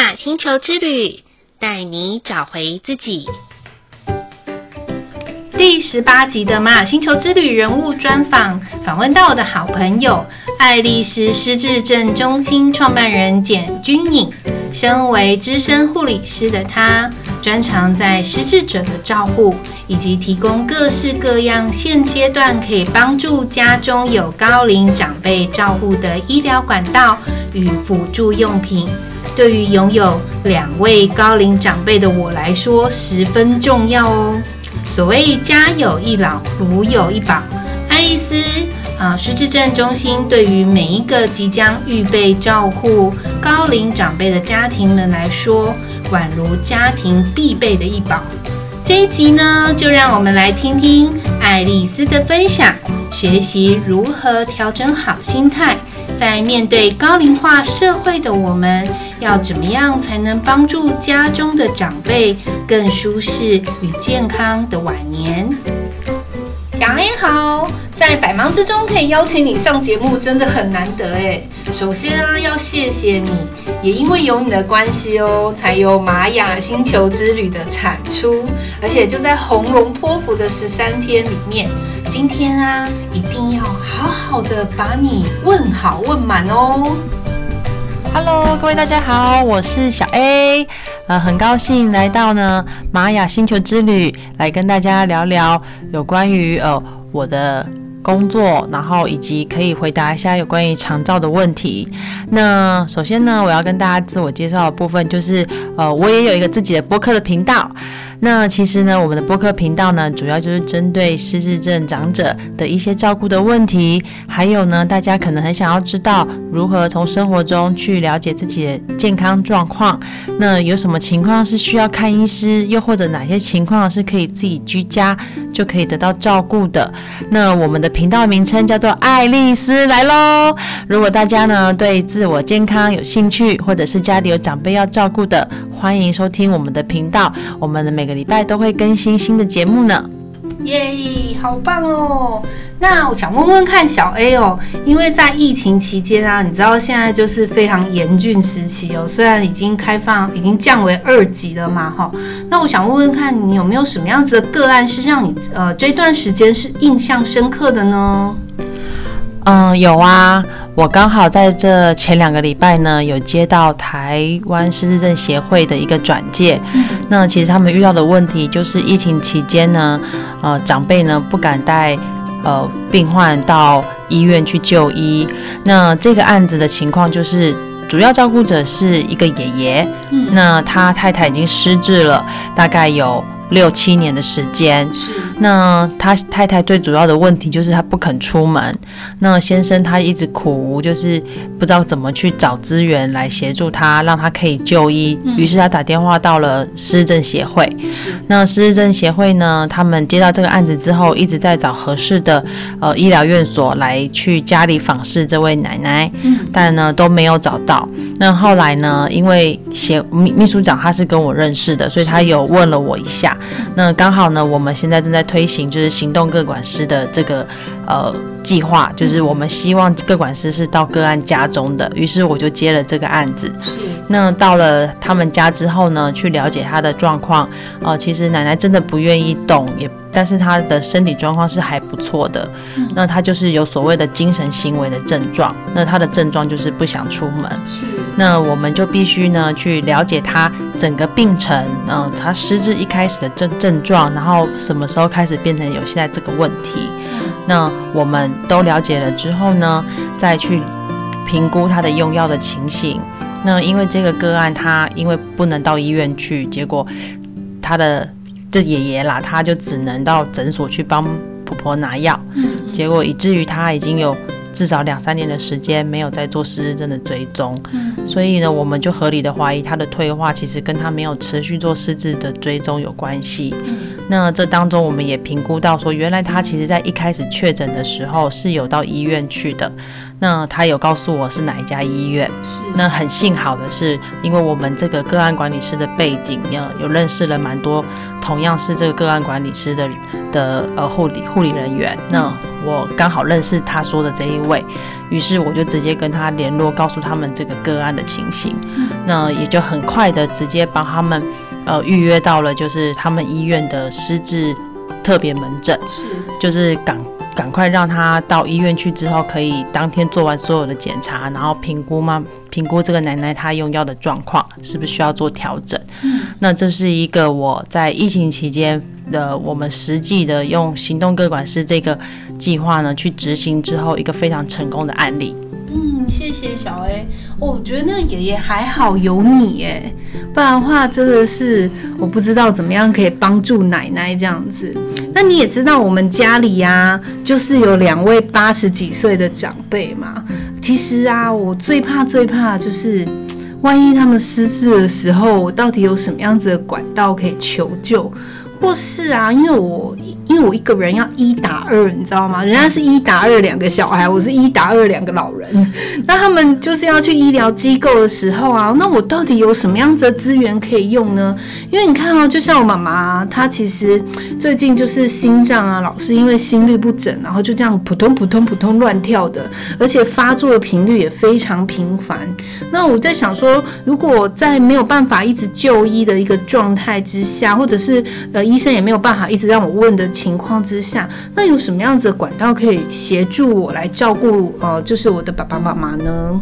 雅星球之旅，带你找回自己。第十八集的玛雅星球之旅人物专访，访问到我的好朋友爱丽丝失智症中心创办人简君颖。身为资深护理师的她，专长在失智者的照护，以及提供各式各样现阶段可以帮助家中有高龄长辈照护的医疗管道与辅助用品。对于拥有两位高龄长辈的我来说，十分重要哦。所谓家有一老，如有一宝。爱丽丝啊，失智症中心对于每一个即将预备照顾高龄长辈的家庭们来说，宛如家庭必备的一宝。这一集呢，就让我们来听听爱丽丝的分享，学习如何调整好心态，在面对高龄化社会的我们，要怎么样才能帮助家中的长辈更舒适与健康的晚年？小 A 好，在百忙之中可以邀请你上节目，真的很难得哎。首先啊，要谢谢你，也因为有你的关系哦，才有玛雅星球之旅的产出，而且就在红龙波符的十三天里面，今天啊，一定要好好的把你问好问满哦。Hello，各位大家好，我是小 A，呃，很高兴来到呢玛雅星球之旅，来跟大家聊聊有关于呃我的工作，然后以及可以回答一下有关于长照的问题。那首先呢，我要跟大家自我介绍的部分就是，呃，我也有一个自己的播客的频道。那其实呢，我们的播客频道呢，主要就是针对失智症长者的一些照顾的问题，还有呢，大家可能很想要知道如何从生活中去了解自己的健康状况。那有什么情况是需要看医师，又或者哪些情况是可以自己居家就可以得到照顾的？那我们的频道名称叫做爱丽丝来喽。如果大家呢对自我健康有兴趣，或者是家里有长辈要照顾的，欢迎收听我们的频道。我们的每礼拜都会更新新的节目呢，耶，好棒哦！那我想问问看小 A 哦，因为在疫情期间啊，你知道现在就是非常严峻时期哦，虽然已经开放，已经降为二级了嘛，哈。那我想问问看你有没有什么样子的个案是让你呃这段时间是印象深刻的呢？嗯，有啊。我刚好在这前两个礼拜呢，有接到台湾失智症协会的一个转介。嗯、那其实他们遇到的问题就是疫情期间呢，呃，长辈呢不敢带呃病患到医院去就医。那这个案子的情况就是，主要照顾者是一个爷爷，嗯、那他太太已经失智了，大概有六七年的时间。是。那他太太最主要的问题就是他不肯出门。那先生他一直苦无，就是不知道怎么去找资源来协助他，让他可以就医。于是他打电话到了失智症协会。那失智症协会呢，他们接到这个案子之后，一直在找合适的呃医疗院所来去家里访视这位奶奶，但呢都没有找到。那后来呢，因为协秘秘书长他是跟我认识的，所以他有问了我一下。那刚好呢，我们现在正在。推行就是行动各管师的这个呃计划，就是我们希望各管师是到个案家中的，于是我就接了这个案子。是。那到了他们家之后呢，去了解他的状况。呃，其实奶奶真的不愿意动，也但是她的身体状况是还不错的。嗯。那她就是有所谓的精神行为的症状，那她的症状就是不想出门。是。那我们就必须呢去了解她整个病程，嗯、呃，她失智一开始的症症状，然后什么时候开始变成有现在这个问题。嗯。那我们都了解了之后呢，再去评估他的用药的情形。那因为这个个案，他因为不能到医院去，结果他的这爷爷啦，他就只能到诊所去帮婆婆拿药。嗯，结果以至于他已经有至少两三年的时间没有在做失智症的追踪。嗯，所以呢，我们就合理的怀疑他的退化其实跟他没有持续做失智的追踪有关系。嗯，那这当中我们也评估到说，原来他其实在一开始确诊的时候是有到医院去的。那他有告诉我是哪一家医院。是。那很幸好的是，因为我们这个个案管理师的背景，有有认识了蛮多同样是这个个案管理师的的呃护理护理人员。那我刚好认识他说的这一位，于是我就直接跟他联络，告诉他们这个个案的情形。那也就很快的直接帮他们呃预约到了，就是他们医院的失智特别门诊。是。就是赶。赶快让他到医院去之后，可以当天做完所有的检查，然后评估吗？评估这个奶奶她用药的状况是不是需要做调整？嗯，那这是一个我在疫情期间的我们实际的用行动各管师这个计划呢去执行之后一个非常成功的案例。嗯，谢谢小 A。我觉得那个爷爷还好有你哎，不然的话真的是我不知道怎么样可以帮助奶奶这样子。那你也知道我们家里呀、啊，就是有两位八十几岁的长辈嘛。其实啊，我最怕最怕就是，万一他们失智的时候，我到底有什么样子的管道可以求救？或是啊，因为我因为我一个人要一打二，你知道吗？人家是一打二两个小孩，我是一打二两个老人。那他们就是要去医疗机构的时候啊，那我到底有什么样子的资源可以用呢？因为你看啊，就像我妈妈，她其实最近就是心脏啊，老是因为心律不整，然后就这样扑通扑通扑通乱跳的，而且发作的频率也非常频繁。那我在想说，如果在没有办法一直就医的一个状态之下，或者是呃。医生也没有办法一直让我问的情况之下，那有什么样子的管道可以协助我来照顾呃，就是我的爸爸妈妈呢？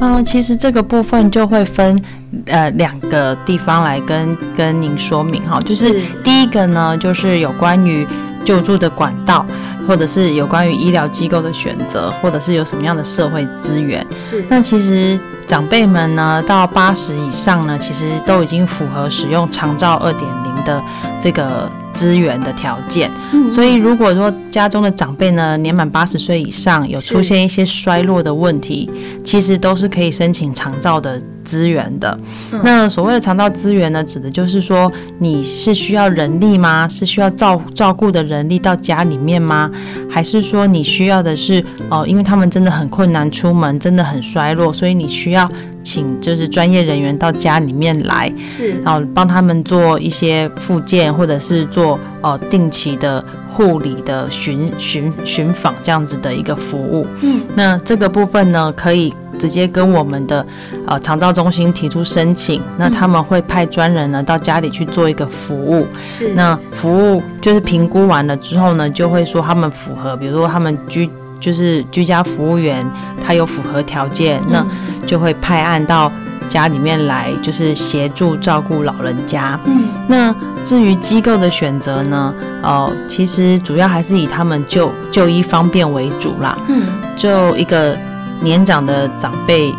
嗯、呃，其实这个部分就会分呃两个地方来跟跟您说明哈，就是第一个呢，就是有关于救助的管道，或者是有关于医疗机构的选择，或者是有什么样的社会资源。是，那其实。长辈们呢，到八十以上呢，其实都已经符合使用长照二点零的这个资源的条件。嗯，所以如果说家中的长辈呢，年满八十岁以上，有出现一些衰落的问题，其实都是可以申请长照的。资源的，那所谓的长照资源呢，指的就是说你是需要人力吗？是需要照照顾的人力到家里面吗？还是说你需要的是哦，因为他们真的很困难出门，真的很衰落，所以你需要请就是专业人员到家里面来，是，然后帮他们做一些复健，或者是做呃定期的护理的巡巡巡访这样子的一个服务。嗯，那这个部分呢，可以。直接跟我们的呃长照中心提出申请，那他们会派专人呢到家里去做一个服务。是，那服务就是评估完了之后呢，就会说他们符合，比如说他们居就是居家服务员，他有符合条件，那就会派案到家里面来，就是协助照顾老人家。嗯，那至于机构的选择呢，哦、呃，其实主要还是以他们就就医方便为主啦。嗯，就一个。年长的长辈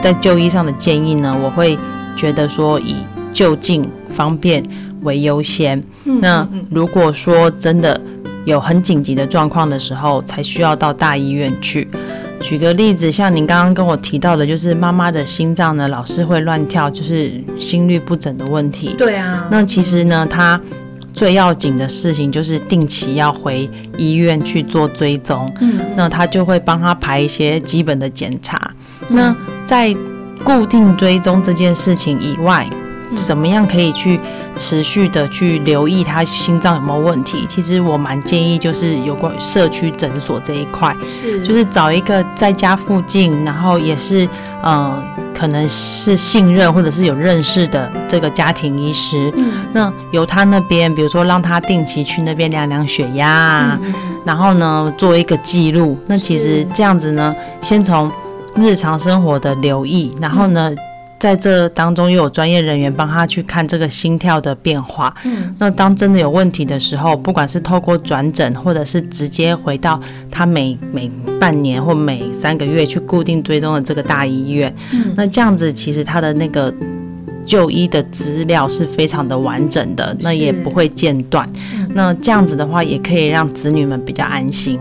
在就医上的建议呢，我会觉得说以就近方便为优先。那如果说真的有很紧急的状况的时候，才需要到大医院去。举个例子，像您刚刚跟我提到的，就是妈妈的心脏呢老是会乱跳，就是心律不整的问题。对啊。那其实呢，他。最要紧的事情就是定期要回医院去做追踪，嗯，那他就会帮他排一些基本的检查。那在固定追踪这件事情以外，怎么样可以去持续的去留意他心脏有没有问题？其实我蛮建议就是有关社区诊所这一块，是就是找一个在家附近，然后也是呃。可能是信任或者是有认识的这个家庭医师，嗯，那由他那边，比如说让他定期去那边量量血压，嗯，然后呢做一个记录。那其实这样子呢，先从日常生活的留意，然后呢。在这当中又有专业人员帮他去看这个心跳的变化。嗯，那当真的有问题的时候，不管是透过转诊，或者是直接回到他每每半年或每三个月去固定追踪的这个大医院，嗯，那这样子其实他的那个就医的资料是非常的完整的，那也不会间断。那这样子的话，也可以让子女们比较安心。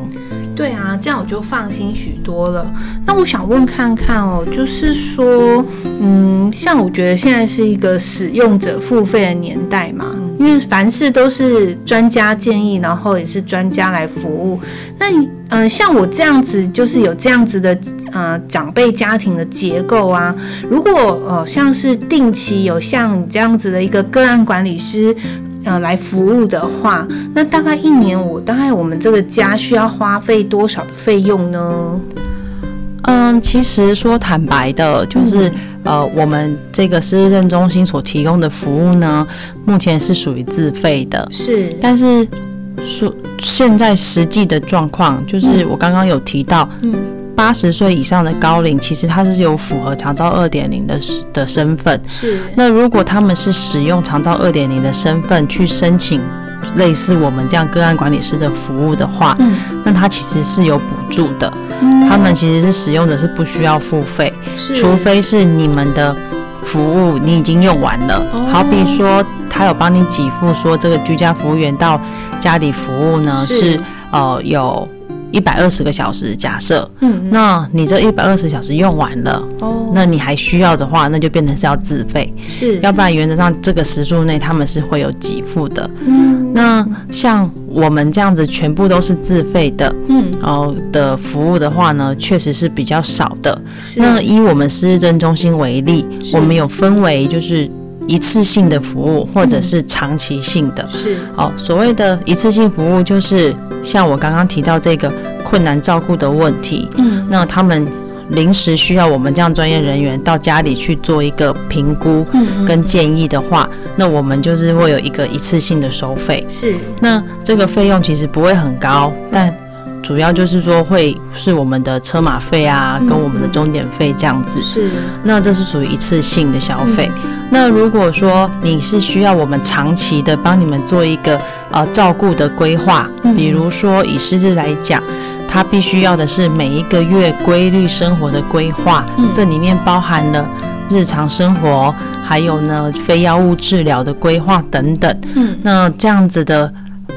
对啊，这样我就放心许多了。那我想问看看哦，就是说，嗯，像我觉得现在是一个使用者付费的年代嘛，因为凡事都是专家建议，然后也是专家来服务。那，嗯、像我这样子，就是有这样子的，呃，长辈家庭的结构啊。如果呃，像是定期有像你这样子的一个个案管理师，呃，来服务的话，那大概一年我大概我们这个家需要花费多少的费用呢？嗯，其实说坦白的，就是、嗯、呃，我们这个失智症中心所提供的服务呢，目前是属于自费的。是，但是说现在实际的状况，就是我刚刚有提到，嗯，八十岁以上的高龄，其实他是有符合长照二点零的的身份。是，那如果他们是使用长照二点零的身份去申请类似我们这样个案管理师的服务的话，嗯，那他其实是有补助的。他们其实是使用的是不需要付费，除非是你们的服务你已经用完了。好比说，他有帮你给付，说这个居家服务员到家里服务呢，是呃有一百二十个小时，假设，嗯，那你这一百二十小时用完了，哦，那你还需要的话，那就变成是要自费，是，要不然原则上这个时数内他们是会有给付的。嗯，那像。我们这样子全部都是自费的，嗯，然后的服务的话呢，确实是比较少的。那以我们失智症中心为例，我们有分为就是一次性的服务或者是长期性的。是，哦，所谓的一次性服务就是像我刚刚提到这个困难照顾的问题，嗯，那他们。临时需要我们这样专业人员到家里去做一个评估跟建议的话，那我们就是会有一个一次性的收费。是，那这个费用其实不会很高，但主要就是说会是我们的车马费啊，跟我们的终点费这样子。是，那这是属于一次性的消费。那如果说你是需要我们长期的帮你们做一个呃照顾的规划，比如说以狮子来讲。他必须要的是每一个月规律生活的规划，嗯，这里面包含了日常生活，还有呢非药物治疗的规划等等。嗯，那这样子的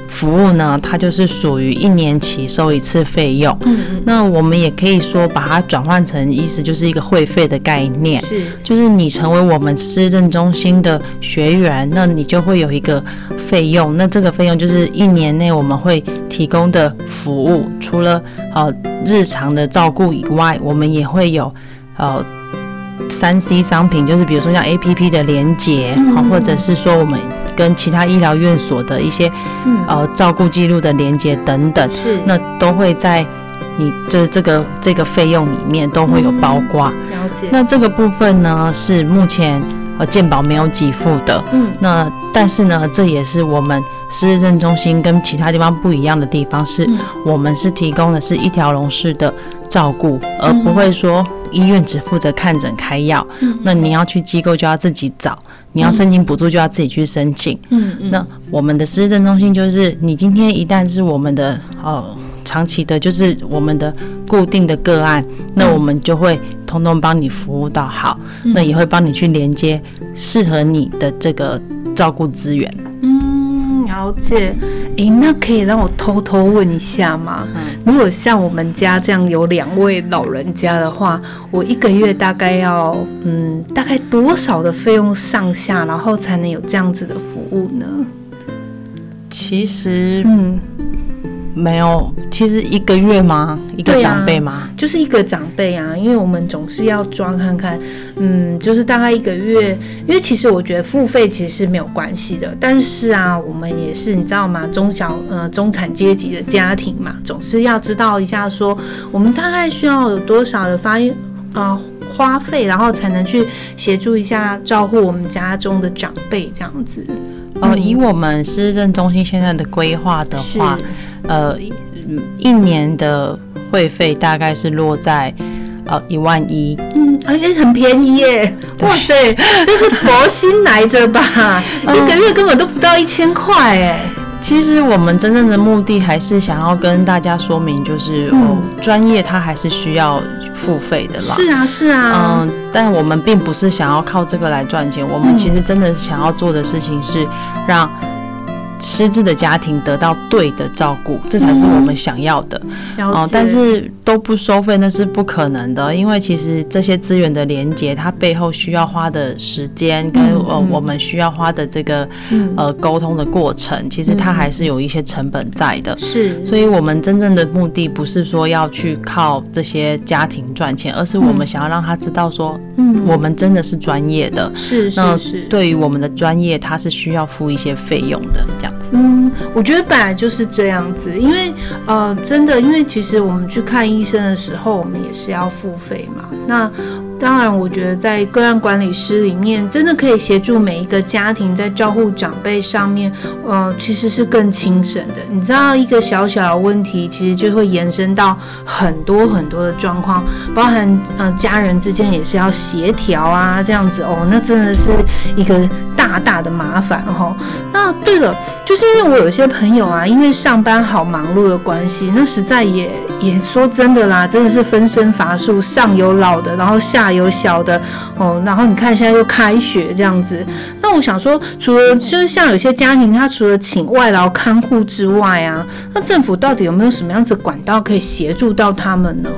服务呢，它就是属于一年期收一次费用。嗯，那我们也可以说把它转换成意思就是一个会费的概念，是，就是你成为我们市政中心的学员，那你就会有一个费用，那这个费用就是一年内我们会提供的服务，除了呃日常的照顾以外，我们也会有呃三 C 商品，就是比如说像 APP 的连接，好，或者是说我们跟其他医疗院所的一些呃照顾记录的连接等等，是，那都会在你就是这个这个费用里面都会有包括。了解。那这个部分呢是目前。呃，健保没有给付的，嗯，那但是呢，这也是我们失智症中心跟其他地方不一样的地方，是我们是提供的是一条龙式的照顾，而不会说医院只负责看诊开药，那你要去机构就要自己找，你要申请补助就要自己去申请，嗯嗯，那我们的失智症中心就是，你今天一旦是我们的哦。长期的，就是我们的固定的个案，那我们就会通通帮你服务到好，那也会帮你去连接适合你的这个照顾资源。嗯，了解。诶，那可以让我偷偷问一下吗？如果像我们家这样有两位老人家的话，我一个月大概要嗯，大概多少的费用上下，然后才能有这样子的服务呢？其实，嗯。没有，其实一个月吗？一个长辈吗？啊？就是一个长辈啊，因为我们总是要装看看，嗯，就是大概一个月。因为其实我觉得付费其实是没有关系的，但是啊，我们也是你知道吗？中小呃中产阶级的家庭嘛，总是要知道一下说，我们大概需要有多少的发呃花费，然后才能去协助一下照顾我们家中的长辈这样子。呃，以我们市政中心现在的规划的话，呃，一年的会费大概是落在呃一万一。嗯，而且很便宜耶！哇塞，这是佛心来着吧？一个月根本都不到一千块哎。其实我们真正的目的还是想要跟大家说明，就是哦，专业它还是需要付费的啦。是啊，是啊。嗯，但我们并不是想要靠这个来赚钱。我们其实真的想要做的事情是让失智的家庭得到对的照顾，这才是我们想要的。哦、嗯，但是都不收费那是不可能的，因为其实这些资源的连接，它背后需要花的时间跟呃我们需要花的这个呃沟通的过程，其实它还是有一些成本在的。是，所以我们真正的目的不是说要去靠这些家庭赚钱，而是我们想要让他知道说，嗯，我们真的是专业的。是是是，对于我们的专业，它是需要付一些费用的，这样。嗯，我觉得本来就是这样子，因为呃，真的，因为其实我们去看医生的时候，我们也是要付费嘛。那当然，我觉得在个案管理师里面，真的可以协助每一个家庭在照顾长辈上面，呃，其实是更轻省的。你知道，一个小小的问题，其实就会延伸到很多很多的状况，包含呃家人之间也是要协调啊，这样子哦，那真的是一个大大的麻烦哈。那对了，就是因为我有些朋友啊，因为上班好忙碌的关系，那实在也也说真的啦，真的是分身乏术，上有老的，然后下。有小的哦，然后你看现在又开学这样子，那我想说，除了就是像有些家庭，他除了请外劳看护之外啊，那政府到底有没有什么样子管道可以协助到他们呢？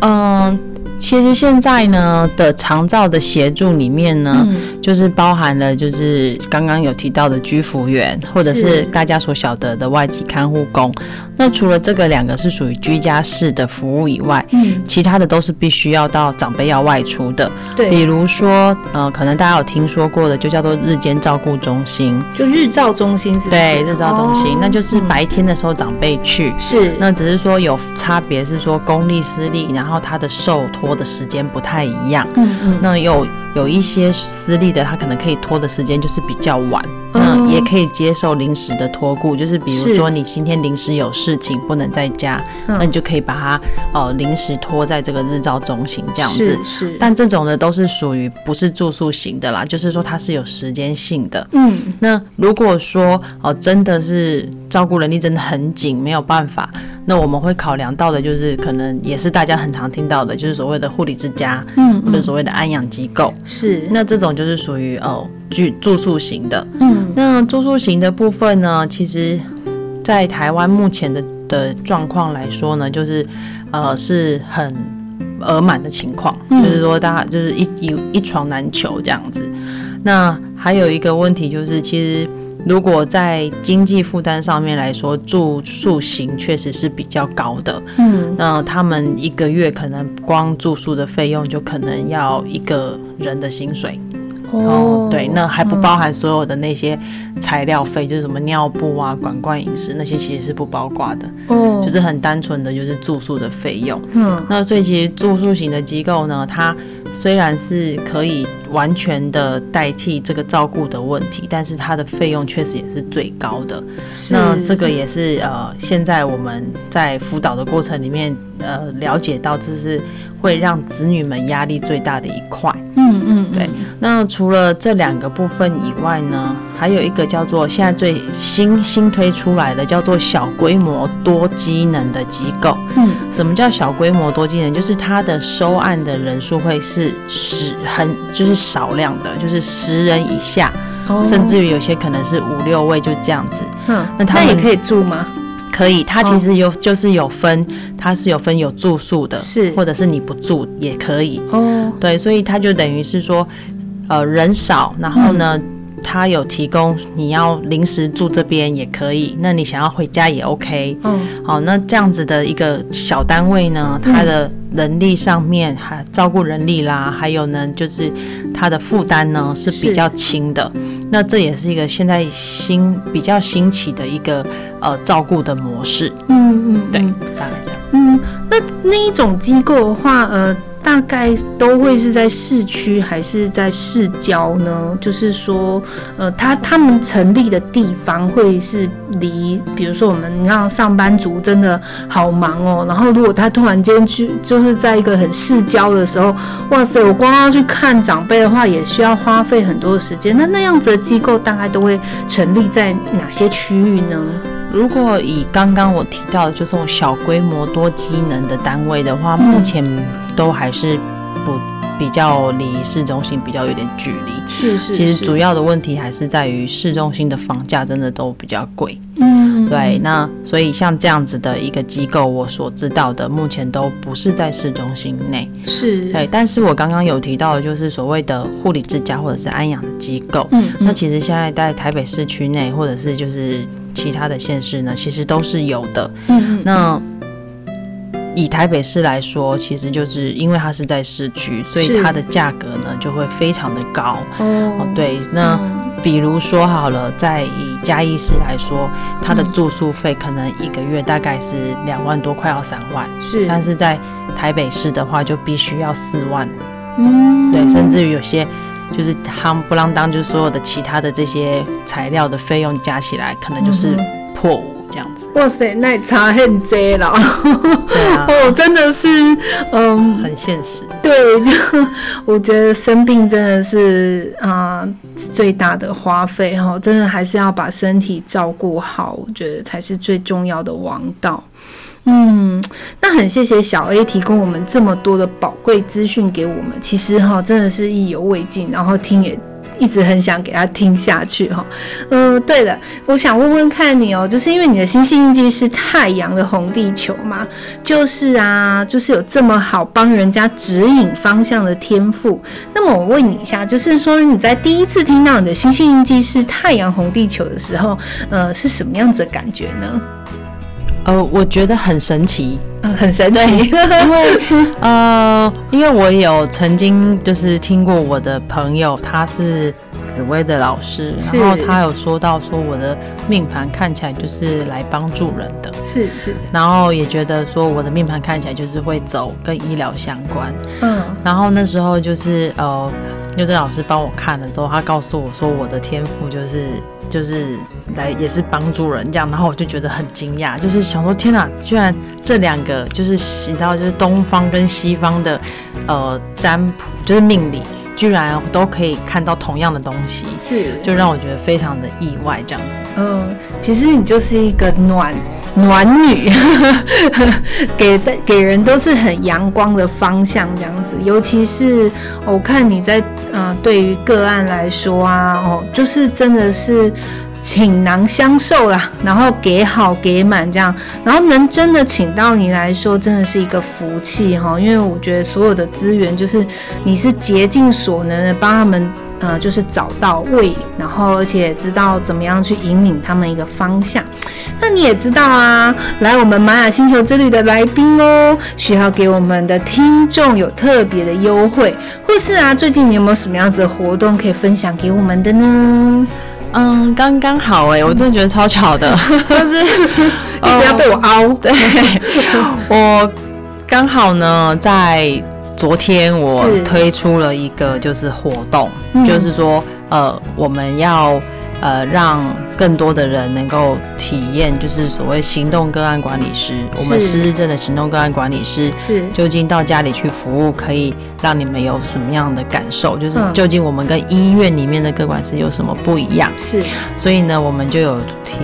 嗯。其实现在呢的长照的协助里面呢，嗯、就是包含了就是刚刚有提到的居服员，或者是大家所晓得的外籍看护工。那除了这个两个是属于居家式的服务以外，嗯，其他的都是必须要到长辈要外出的。对，比如说呃，可能大家有听说过的，就叫做日间照顾中心，就日照中心是不是？对，日照中心，哦、那就是白天的时候长辈去，是、嗯，那只是说有差别，是说公立私立，然后他的受托。的时间不太一样，嗯嗯，那有有一些私立的，他可能可以拖的时间就是比较晚，嗯，也可以接受临时的托顾，就是比如说你今天临时有事情不能在家，那你就可以把它哦临时托在这个日照中心这样子，是，是，但这种的都是属于不是住宿型的啦，就是说它是有时间性的，嗯，那如果说哦真的是照顾能力真的很紧，没有办法。那我们会考量到的，就是可能也是大家很常听到的，就是所谓的护理之家，嗯，或者所谓的安养机构，是。那这种就是属于哦居住住宿型的，嗯。那住宿型的部分呢，其实，在台湾目前的的状况来说呢，就是呃是很额满的情况，嗯，就是说大家就是一一一床难求这样子。那还有一个问题就是，其实。如果在经济负担上面来说，住宿型确实是比较高的。嗯，那他们一个月可能光住宿的费用就可能要一个人的薪水。哦，对，那还不包含所有的那些材料费，就是什么尿布啊、管灌饮食那些，其实是不包括的。哦，就是很单纯的就是住宿的费用。嗯，那所以其实住宿型的机构呢，它虽然是可以。完全的代替这个照顾的问题，但是它的费用确实也是最高的。是那这个也是呃，现在我们在辅导的过程里面呃了解到，这是会让子女们压力最大的一块。嗯嗯，对。那除了这两个部分以外呢，还有一个叫做现在最新新推出来的叫做小规模多机能的机构。嗯，什么叫小规模多机能？就是它的收案的人数会是十很就是。少量的，就是十人以下，哦、甚至于有些可能是五六位，就这样子。嗯，那他也可以住吗？可以，它其实有，就是有分，它是有分有住宿的，是，或者是你不住也可以。哦，对，所以它就等于是说，呃，人少，然后呢，他、嗯、有提供你要临时住这边也可以，那你想要回家也 OK。嗯，好，那这样子的一个小单位呢，它的。人力上面还照顾人力啦，还有呢，就是他的负担呢是比较轻的。是那这也是一个现在新比较新起的一个呃照顾的模式。嗯嗯，对，大概这样。嗯，那那一种机构的话，呃。大概都会是在市区还是在市郊呢？就是说，呃，他他们成立的地方会是离，比如说我们你看上班族真的好忙哦，然后如果他突然间去，就是在一个很市郊的时候，哇塞，我光要去看长辈的话，也需要花费很多的时间。那那样子的机构大概都会成立在哪些区域呢？如果以刚刚我提到的就这种小规模多机能的单位的话，目前都还是不比较离市中心比较有点距离。是是，其实主要的问题还是在于市中心的房价真的都比较贵。嗯，对。那所以像这样子的一个机构，我所知道的目前都不是在市中心内。是。对，但是我刚刚有提到的就是所谓的护理之家或者是安养的机构。嗯，那其实现在在台北市区内或者是就是其他的县市呢，其实都是有的。嗯，那。以台北市来说，其实就是因为它是在市区，所以它的价格呢就会非常的高。哦，对，那比如说好了，在以嘉义市来说，它的住宿费可能一个月大概是两万多，快要三万。是，但是在台北市的话，就必须要四万。嗯，对，甚至于有些就是夯不啷当，就是所有的其他的这些材料的费用加起来，可能就是破五。这样子，哇塞，那也差很多了。对啊，哦，真的是，嗯，很现实。对，就我觉得生病真的是啊、呃、最大的花费哈，真的还是要把身体照顾好，我觉得才是最重要的王道。嗯，那很谢谢小 A 提供我们这么多的宝贵资讯给我们，其实哈真的是意犹未尽，然后听也。一直很想给他听下去哈，嗯，对了，我想问问看你哦，就是因为你的星系印记是太阳的红地球嘛，就是啊，就是有这么好帮人家指引方向的天赋。那么我问你一下，就是说你在第一次听到你的星系印记是太阳红地球的时候，呃，是什么样子的感觉呢？呃，我觉得很神奇，呃、很神奇，因为呃，因为我有曾经就是听过我的朋友，他是紫薇的老师，然后他有说到说我的命盘看起来就是来帮助人的，是是，然后也觉得说我的命盘看起来就是会走跟医疗相关，嗯，然后那时候就是呃，佑真老师帮我看了之后，他告诉我说我的天赋就是。就是来也是帮助人这样，然后我就觉得很惊讶，就是想说天哪，居然这两个就是你知道，就是东方跟西方的呃占卜，就是命理，居然都可以看到同样的东西，是就让我觉得非常的意外这样子。嗯，其实你就是一个暖暖女，给的给人都是很阳光的方向这样子，尤其是我看你在。嗯、呃，对于个案来说啊，哦，就是真的是倾囊相授啦，然后给好给满这样，然后能真的请到你来说，真的是一个福气哈。因为我觉得所有的资源，就是你是竭尽所能的帮他们，呃，就是找到位，然后而且知道怎么样去引领他们一个方向。那你也知道啊，来我们玛雅星球之旅的来宾哦，需要给我们的听众有特别的优惠，或是啊，最近你有没有什么样子的活动可以分享给我们的呢？嗯，刚刚好哎、欸，我真的觉得超巧的，就是一直要被我凹。对，我刚好呢，在昨天我推出了一个就是活动，是就是说呃，我们要。呃，让更多的人能够体验，就是所谓行动个案管理师，我们失智症的行动个案管理师，是究竟到家里去服务，可以让你们有什么样的感受？就是究竟我们跟医院里面的个管师有什么不一样？是，所以呢，我们就有提，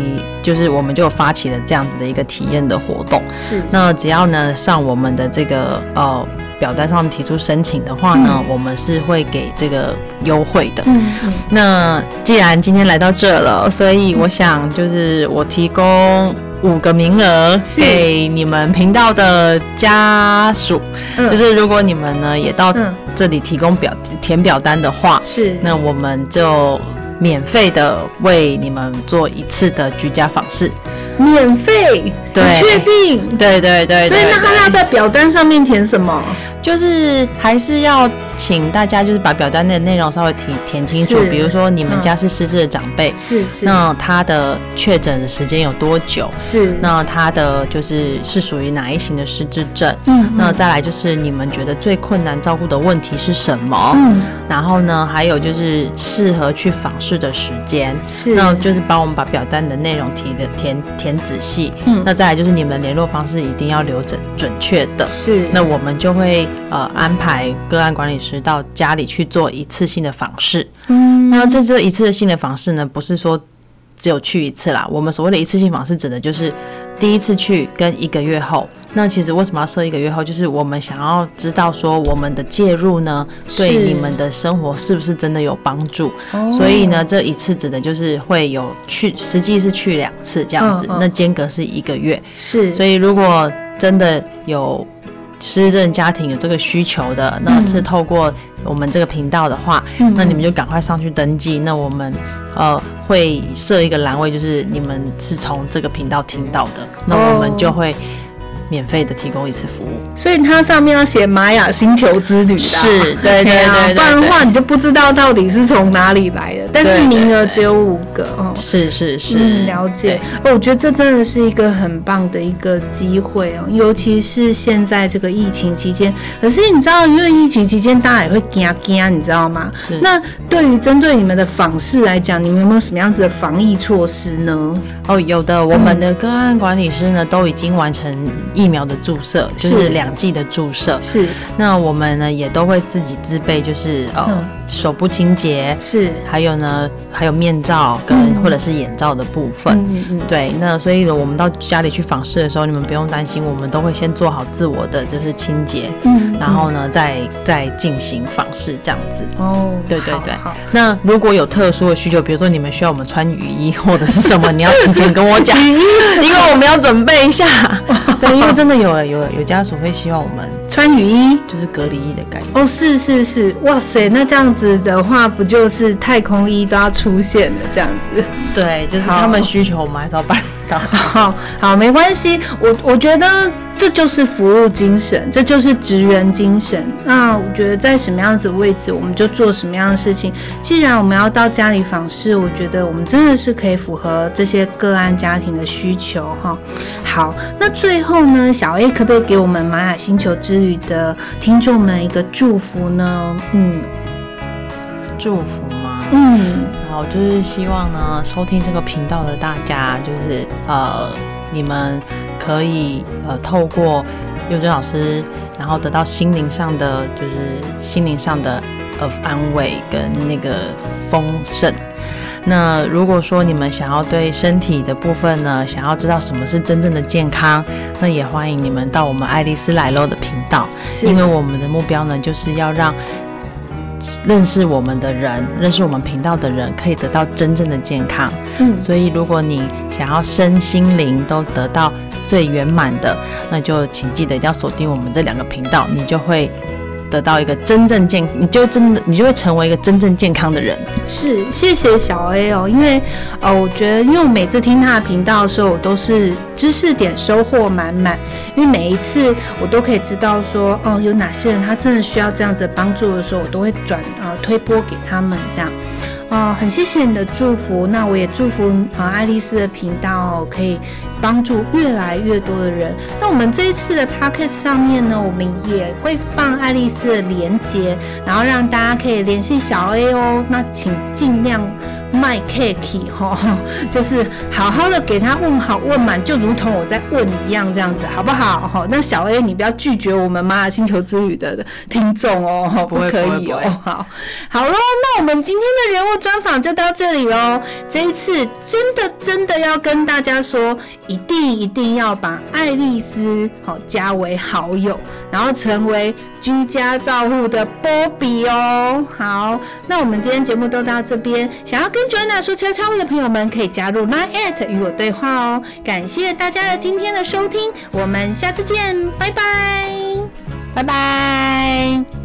就是我们就发起了这样子的一个体验的活动。是，那只要呢上我们的这个呃。表单上面提出申请的话呢，嗯、我们是会给这个优惠的。嗯。嗯。那既然今天来到这了，所以我想就是我提供五个名额给你们频道的家属，嗯、就是如果你们呢也到这里提供表填表单的话，是，那我们就。免费的为你们做一次的居家访视，免费，对，确定，对对对，对，所以那他要在表单上面填什么？就是还是要请大家就是把表单的内容稍微填填清楚，比如说你们家是失智的长辈，是是，那他的确诊的时间有多久？是，那他的就是是属于哪一型的失智症？嗯，那再来就是你们觉得最困难照顾的问题是什么？嗯，然后呢，还有就是适合去访视的时间，是，那就是帮我们把表单的内容提的填填仔细。嗯，那再来就是你们联络方式一定要留准准确的。是，那我们就会。呃，安排个案管理师到家里去做一次性的访视。嗯，那这这一次性的访视呢，不是说只有去一次啦。我们所谓的一次性访是，指的就是第一次去跟一个月后。那其实为什么要设一个月后？就是我们想要知道说我们的介入呢，对你们的生活是不是真的有帮助？所以呢，这一次指的就是会有去，实际是去两次这样子。那间隔是一个月。是。所以如果真的有失智家庭有这个需求的，那是透过我们这个频道的话，那你们就赶快上去登记。那我们呃会设一个栏位，就是你们是从这个频道听到的，那我们就会。免费的提供一次服务，所以它上面要写玛雅星球之旅的，是，对 对对，不然的话你就不知道到底是从哪里来的。但是名额只有五个哦，是是是，嗯，了解。哦，我觉得这真的是一个很棒的一个机会哦，尤其是现在这个疫情期间。可是你知道，因为疫情期间大家也会惊惊，你知道吗？那对于针对你们的访视来讲，你们有没有什么样子的防疫措施呢？哦，有的，我们的个案管理师呢都已经完成。疫苗的注射就是两剂的注射，是。那我们呢也都会自己自备，就是呃、嗯、手部清洁，是。还有呢，还有面罩跟或者是眼罩的部分，嗯嗯嗯、对。那所以呢，我们到家里去访视的时候，你们不用担心，我们都会先做好自我的就是清洁，嗯，然后呢再再进行访视这样子。哦，对对对。那如果有特殊的需求，比如说你们需要我们穿雨衣或者是什么，你要提前跟我讲，因为我们要准备一下。对，因为真的有有有家属会希望我们穿雨衣，就是隔离衣的概念。哦，是是是，哇塞，那这样子的话，不就是太空衣都要出现了这样子？对，就是他们需求，我们还是要办。好好，没关系。我我觉得这就是服务精神，这就是职员精神。那我觉得在什么样子位置，我们就做什么样的事情。既然我们要到家里访视，我觉得我们真的是可以符合这些个案家庭的需求哈。好，那最后呢，小 A 可不可以给我们玛雅星球之旅的听众们一个祝福呢？嗯，祝福吗？嗯。好，就是希望呢，收听这个频道的大家，就是呃，你们可以呃，透过幼珍老师，然后得到心灵上的，就是心灵上的呃安慰跟那个丰盛。那如果说你们想要对身体的部分呢，想要知道什么是真正的健康，那也欢迎你们到我们爱丽丝来喽的频道，因为我们的目标呢，就是要让。认识我们的人，认识我们频道的人，可以得到真正的健康。嗯，所以如果你想要身心灵都得到最圆满的，那就请记得一定要锁定我们这两个频道，你就会。得到一个真正健，你就真的，你就会成为一个真正健康的人。是，谢谢小 A 哦，因为呃，我觉得，因为我每次听他的频道的时候，我都是知识点收获满满，因为每一次我都可以知道说，哦，有哪些人他真的需要这样子帮助的时候，我都会转呃推播给他们这样。哦，很谢谢你的祝福，那我也祝福啊、爱丽丝的频道可以帮助越来越多的人。那我们这一次的 podcast 上面呢，我们也会放爱丽丝的连接，然后让大家可以联系小 A 哦。那请尽量。卖 cake 哈，就是好好的给他问好问满，就如同我在问一样，这样子好不好？哈，那小 A 你不要拒绝我们玛雅星球之旅的听众哦，不可以哦。好，好喽，那我们今天的人物专访就到这里喽。这一次真的真的要跟大家说，一定一定要把爱丽丝好加为好友，然后成为居家照护的波比哦。好，那我们今天节目都到这边，想要跟 Joanna 说悄悄话的朋友们可以加入 Line@ 与我对话哦。感谢大家的今天的收听，我们下次见，拜拜，拜拜。